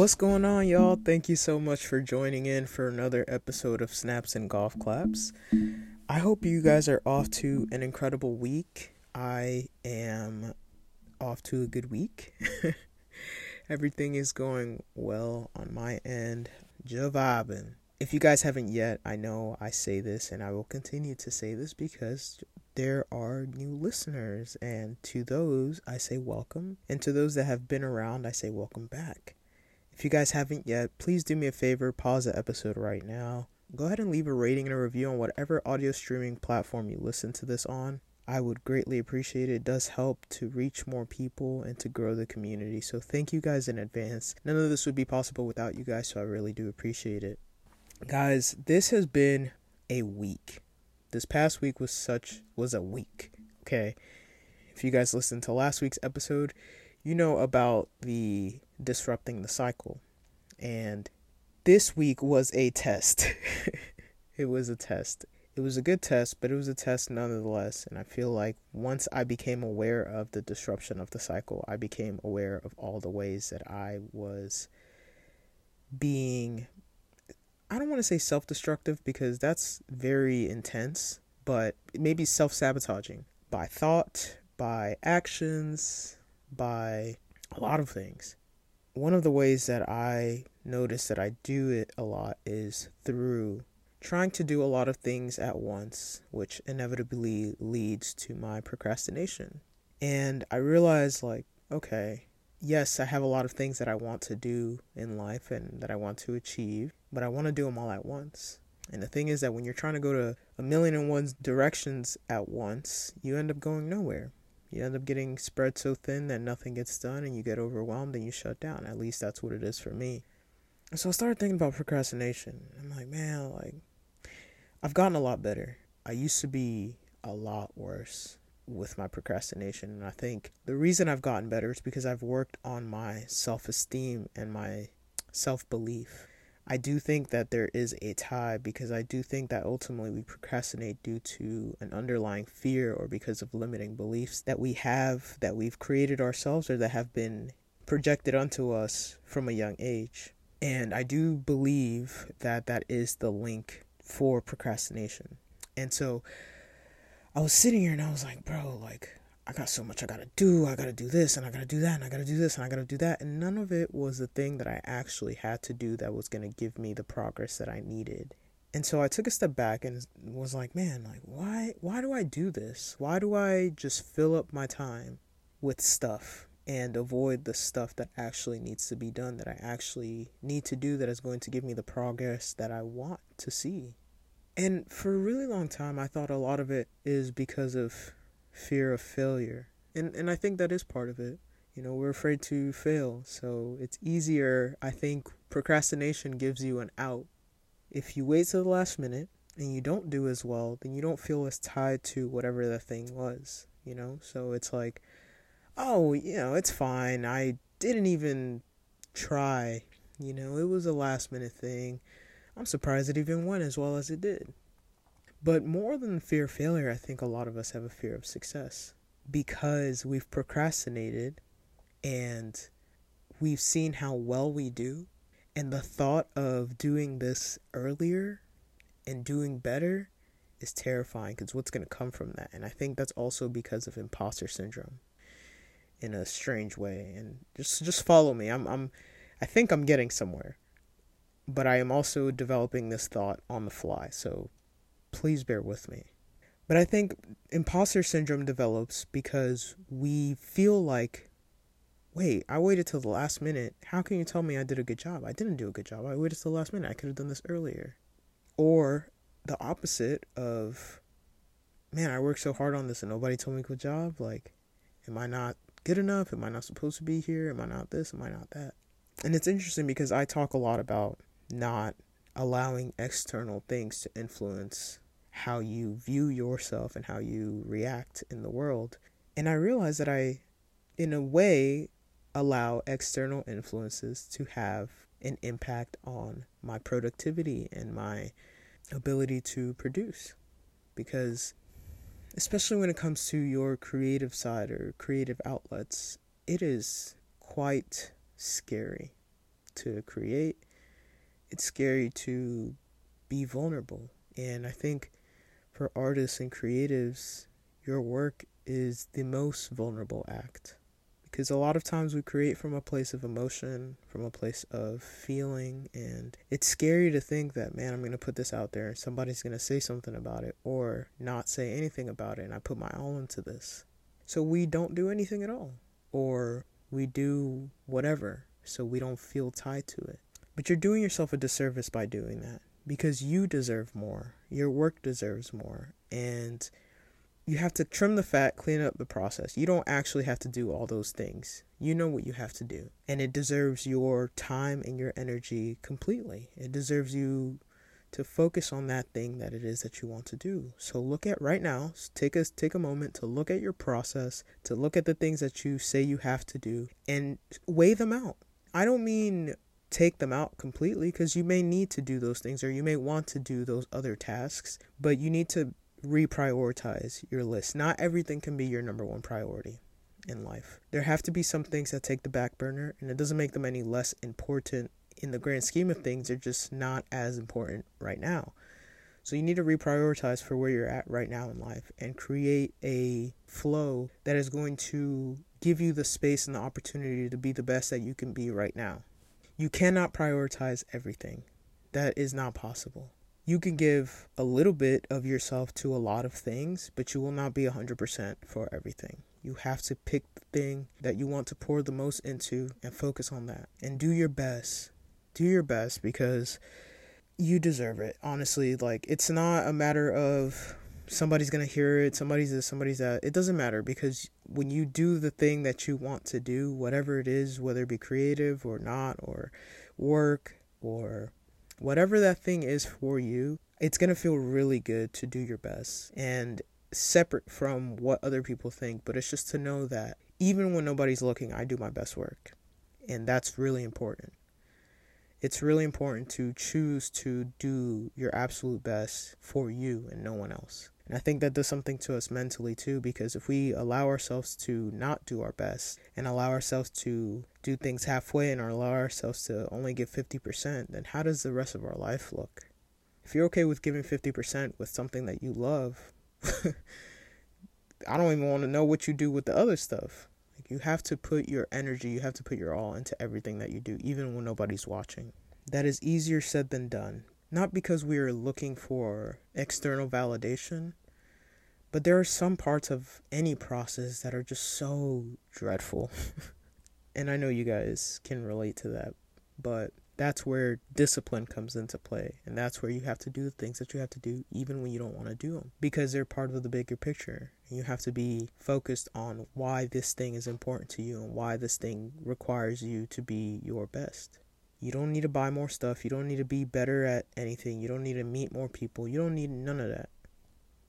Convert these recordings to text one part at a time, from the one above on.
What's going on, y'all? Thank you so much for joining in for another episode of Snaps and Golf Claps. I hope you guys are off to an incredible week. I am off to a good week. Everything is going well on my end. Javabin. If you guys haven't yet, I know I say this and I will continue to say this because there are new listeners. And to those, I say welcome. And to those that have been around, I say welcome back. If you guys haven't yet, please do me a favor, pause the episode right now. Go ahead and leave a rating and a review on whatever audio streaming platform you listen to this on. I would greatly appreciate it. It does help to reach more people and to grow the community. So thank you guys in advance. None of this would be possible without you guys, so I really do appreciate it. Guys, this has been a week. This past week was such was a week. Okay. If you guys listened to last week's episode, you know about the disrupting the cycle. And this week was a test. it was a test. It was a good test, but it was a test nonetheless. And I feel like once I became aware of the disruption of the cycle, I became aware of all the ways that I was being, I don't want to say self destructive because that's very intense, but maybe self sabotaging by thought, by actions, by a lot of things. One of the ways that I notice that I do it a lot is through trying to do a lot of things at once, which inevitably leads to my procrastination. And I realize, like, okay, yes, I have a lot of things that I want to do in life and that I want to achieve, but I want to do them all at once. And the thing is that when you're trying to go to a million and one directions at once, you end up going nowhere you end up getting spread so thin that nothing gets done and you get overwhelmed and you shut down. At least that's what it is for me. So I started thinking about procrastination. I'm like, man, like I've gotten a lot better. I used to be a lot worse with my procrastination and I think the reason I've gotten better is because I've worked on my self-esteem and my self-belief. I do think that there is a tie because I do think that ultimately we procrastinate due to an underlying fear or because of limiting beliefs that we have, that we've created ourselves, or that have been projected onto us from a young age. And I do believe that that is the link for procrastination. And so I was sitting here and I was like, bro, like, I got so much I gotta do. I gotta do this and I gotta do that and I gotta do this and I gotta do that. And none of it was the thing that I actually had to do that was gonna give me the progress that I needed. And so I took a step back and was like, man, like why why do I do this? Why do I just fill up my time with stuff and avoid the stuff that actually needs to be done that I actually need to do that is going to give me the progress that I want to see? And for a really long time I thought a lot of it is because of fear of failure. And and I think that is part of it. You know, we're afraid to fail. So it's easier, I think procrastination gives you an out. If you wait till the last minute and you don't do as well, then you don't feel as tied to whatever the thing was, you know? So it's like, oh, you know, it's fine. I didn't even try. You know, it was a last minute thing. I'm surprised it even went as well as it did. But more than fear of failure, I think a lot of us have a fear of success because we've procrastinated and we've seen how well we do. And the thought of doing this earlier and doing better is terrifying because what's going to come from that? And I think that's also because of imposter syndrome in a strange way. And just just follow me. I'm I'm I think I'm getting somewhere. But I am also developing this thought on the fly. So please bear with me. But I think imposter syndrome develops because we feel like, wait, I waited till the last minute. How can you tell me I did a good job? I didn't do a good job. I waited till the last minute. I could have done this earlier. Or the opposite of, man, I worked so hard on this and nobody told me good job. Like, am I not good enough? Am I not supposed to be here? Am I not this? Am I not that? And it's interesting because I talk a lot about not allowing external things to influence how you view yourself and how you react in the world. And I realized that I, in a way, allow external influences to have an impact on my productivity and my ability to produce. Because, especially when it comes to your creative side or creative outlets, it is quite scary to create. It's scary to be vulnerable. And I think for artists and creatives, your work is the most vulnerable act. Because a lot of times we create from a place of emotion, from a place of feeling, and it's scary to think that, man, I'm going to put this out there and somebody's going to say something about it or not say anything about it, and I put my all into this. So we don't do anything at all, or we do whatever so we don't feel tied to it. But you're doing yourself a disservice by doing that because you deserve more. Your work deserves more. And you have to trim the fat, clean up the process. You don't actually have to do all those things. You know what you have to do. And it deserves your time and your energy completely. It deserves you to focus on that thing that it is that you want to do. So look at right now, take a take a moment to look at your process, to look at the things that you say you have to do and weigh them out. I don't mean take them out completely because you may need to do those things or you may want to do those other tasks, but you need to reprioritize your list. Not everything can be your number one priority in life. There have to be some things that take the back burner, and it doesn't make them any less important in the grand scheme of things. They're just not as important right now. So you need to reprioritize for where you're at right now in life and create a flow that is going to give you the space and the opportunity to be the best that you can be right now. You cannot prioritize everything. That is not possible you can give a little bit of yourself to a lot of things, but you will not be 100% for everything. You have to pick the thing that you want to pour the most into and focus on that and do your best. Do your best because you deserve it. Honestly, like it's not a matter of somebody's going to hear it, somebody's this, somebody's that. It doesn't matter because when you do the thing that you want to do, whatever it is, whether it be creative or not or work or whatever that thing is for you, it's going to feel really good to do your best and separate from what other people think. But it's just to know that even when nobody's looking, I do my best work. And that's really important. It's really important to choose to do your absolute best for you and no one else. And I think that does something to us mentally too, because if we allow ourselves to not do our best and allow ourselves to do things halfway and allow ourselves to only give 50%, then how does the rest of our life look? If you're okay with giving 50% with something that you love, I don't even want to know what you do with the other stuff. Like you have to put your energy, you have to put your all into everything that you do, even when nobody's watching. That is easier said than done. Not because we are looking for external validation, but there are some parts of any process that are just so dreadful. and I know you guys can relate to that, but that's where discipline comes into play. And that's where you have to do the things that you have to do even when you don't want to do them because they're part of the bigger picture. And you have to be focused on why this thing is important to you and why this thing requires you to be your best. You don't need to buy more stuff. You don't need to be better at anything. You don't need to meet more people. You don't need none of that.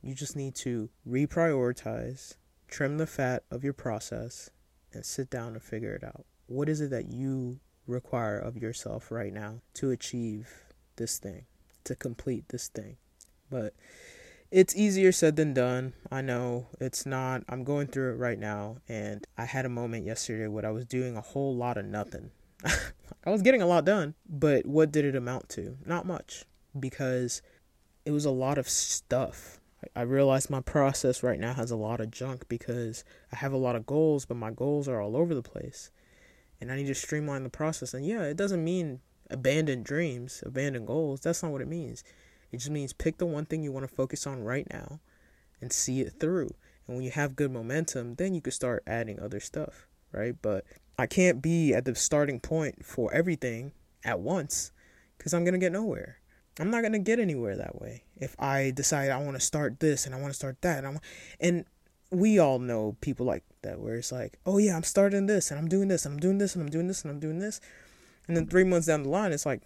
You just need to reprioritize, trim the fat of your process, and sit down and figure it out. What is it that you require of yourself right now to achieve this thing, to complete this thing? But it's easier said than done. I know it's not. I'm going through it right now, and I had a moment yesterday where I was doing a whole lot of nothing. I was getting a lot done, but what did it amount to? Not much, because it was a lot of stuff. I realize my process right now has a lot of junk because I have a lot of goals, but my goals are all over the place. And I need to streamline the process. And yeah, it doesn't mean abandon dreams, abandon goals. That's not what it means. It just means pick the one thing you want to focus on right now and see it through. And when you have good momentum, then you can start adding other stuff, right? But I can't be at the starting point for everything at once because I'm going to get nowhere. I'm not gonna get anywhere that way. If I decide I want to start this and I want to start that, and, I'm, and we all know people like that, where it's like, oh yeah, I'm starting this and I'm doing this and I'm doing this and I'm doing this and I'm doing this, and then three months down the line, it's like,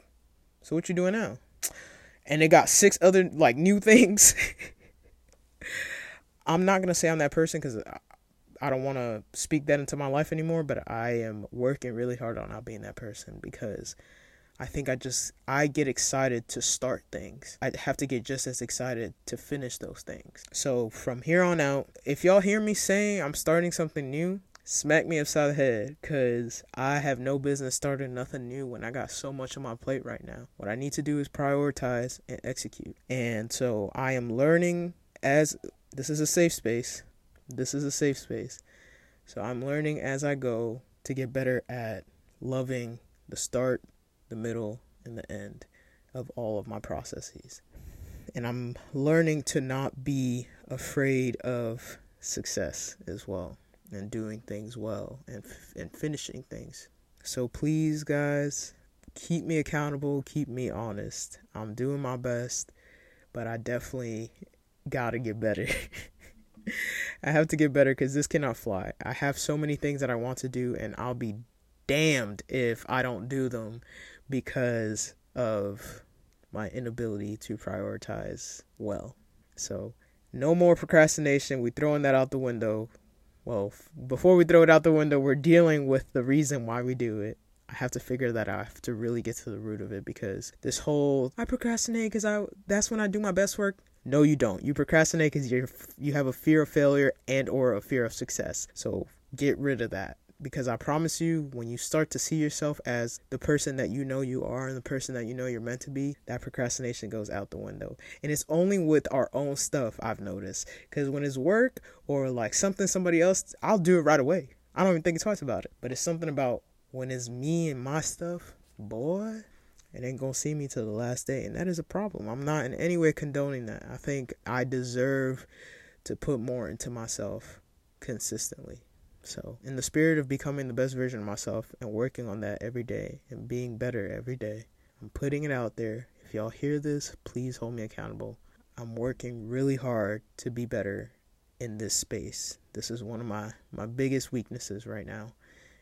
so what you doing now? And they got six other like new things. I'm not gonna say I'm that person because I don't want to speak that into my life anymore. But I am working really hard on not being that person because I think I just I get excited to start things. I have to get just as excited to finish those things. So from here on out, if y'all hear me saying I'm starting something new, smack me upside the head because I have no business starting nothing new when I got so much on my plate right now. What I need to do is prioritize and execute. And so I am learning as this is a safe space. This is a safe space. So I'm learning as I go to get better at loving the start, the middle, and the end of all of my processes. And I'm learning to not be afraid of success as well and doing things well and and finishing things. So please guys, keep me accountable, keep me honest. I'm doing my best, but I definitely got to get better. I have to get better cuz this cannot fly. I have so many things that I want to do and I'll be damned if I don't do them because of my inability to prioritize well. So, no more procrastination. We're throwing that out the window. Well, f- before we throw it out the window, we're dealing with the reason why we do it. I have to figure that out. I have to really get to the root of it because this whole I procrastinate because I that's when I do my best work. No, you don't. You procrastinate because you you have a fear of failure and or a fear of success. So get rid of that because I promise you, when you start to see yourself as the person that you know you are and the person that you know you're meant to be, that procrastination goes out the window. And it's only with our own stuff, I've noticed. Because when it's work or like something somebody else, I'll do it right away. I don't even think twice about it. But it's something about when it's me and my stuff, boy, it ain't gonna see me till the last day. And that is a problem. I'm not in any way condoning that. I think I deserve to put more into myself consistently. So, in the spirit of becoming the best version of myself and working on that every day and being better every day, I'm putting it out there. If y'all hear this, please hold me accountable. I'm working really hard to be better in this space. This is one of my my biggest weaknesses right now,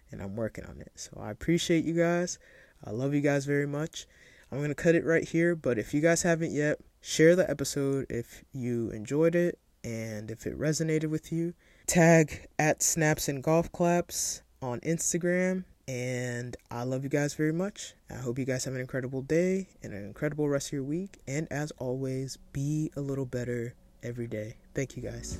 and I'm working on it. So, I appreciate you guys. I love you guys very much. I'm going to cut it right here, but if you guys haven't yet, share the episode if you enjoyed it and if it resonated with you tag at snaps and golf claps on Instagram. And I love you guys very much. I hope you guys have an incredible day and an incredible rest of your week. And as always, be a little better every day. Thank you guys.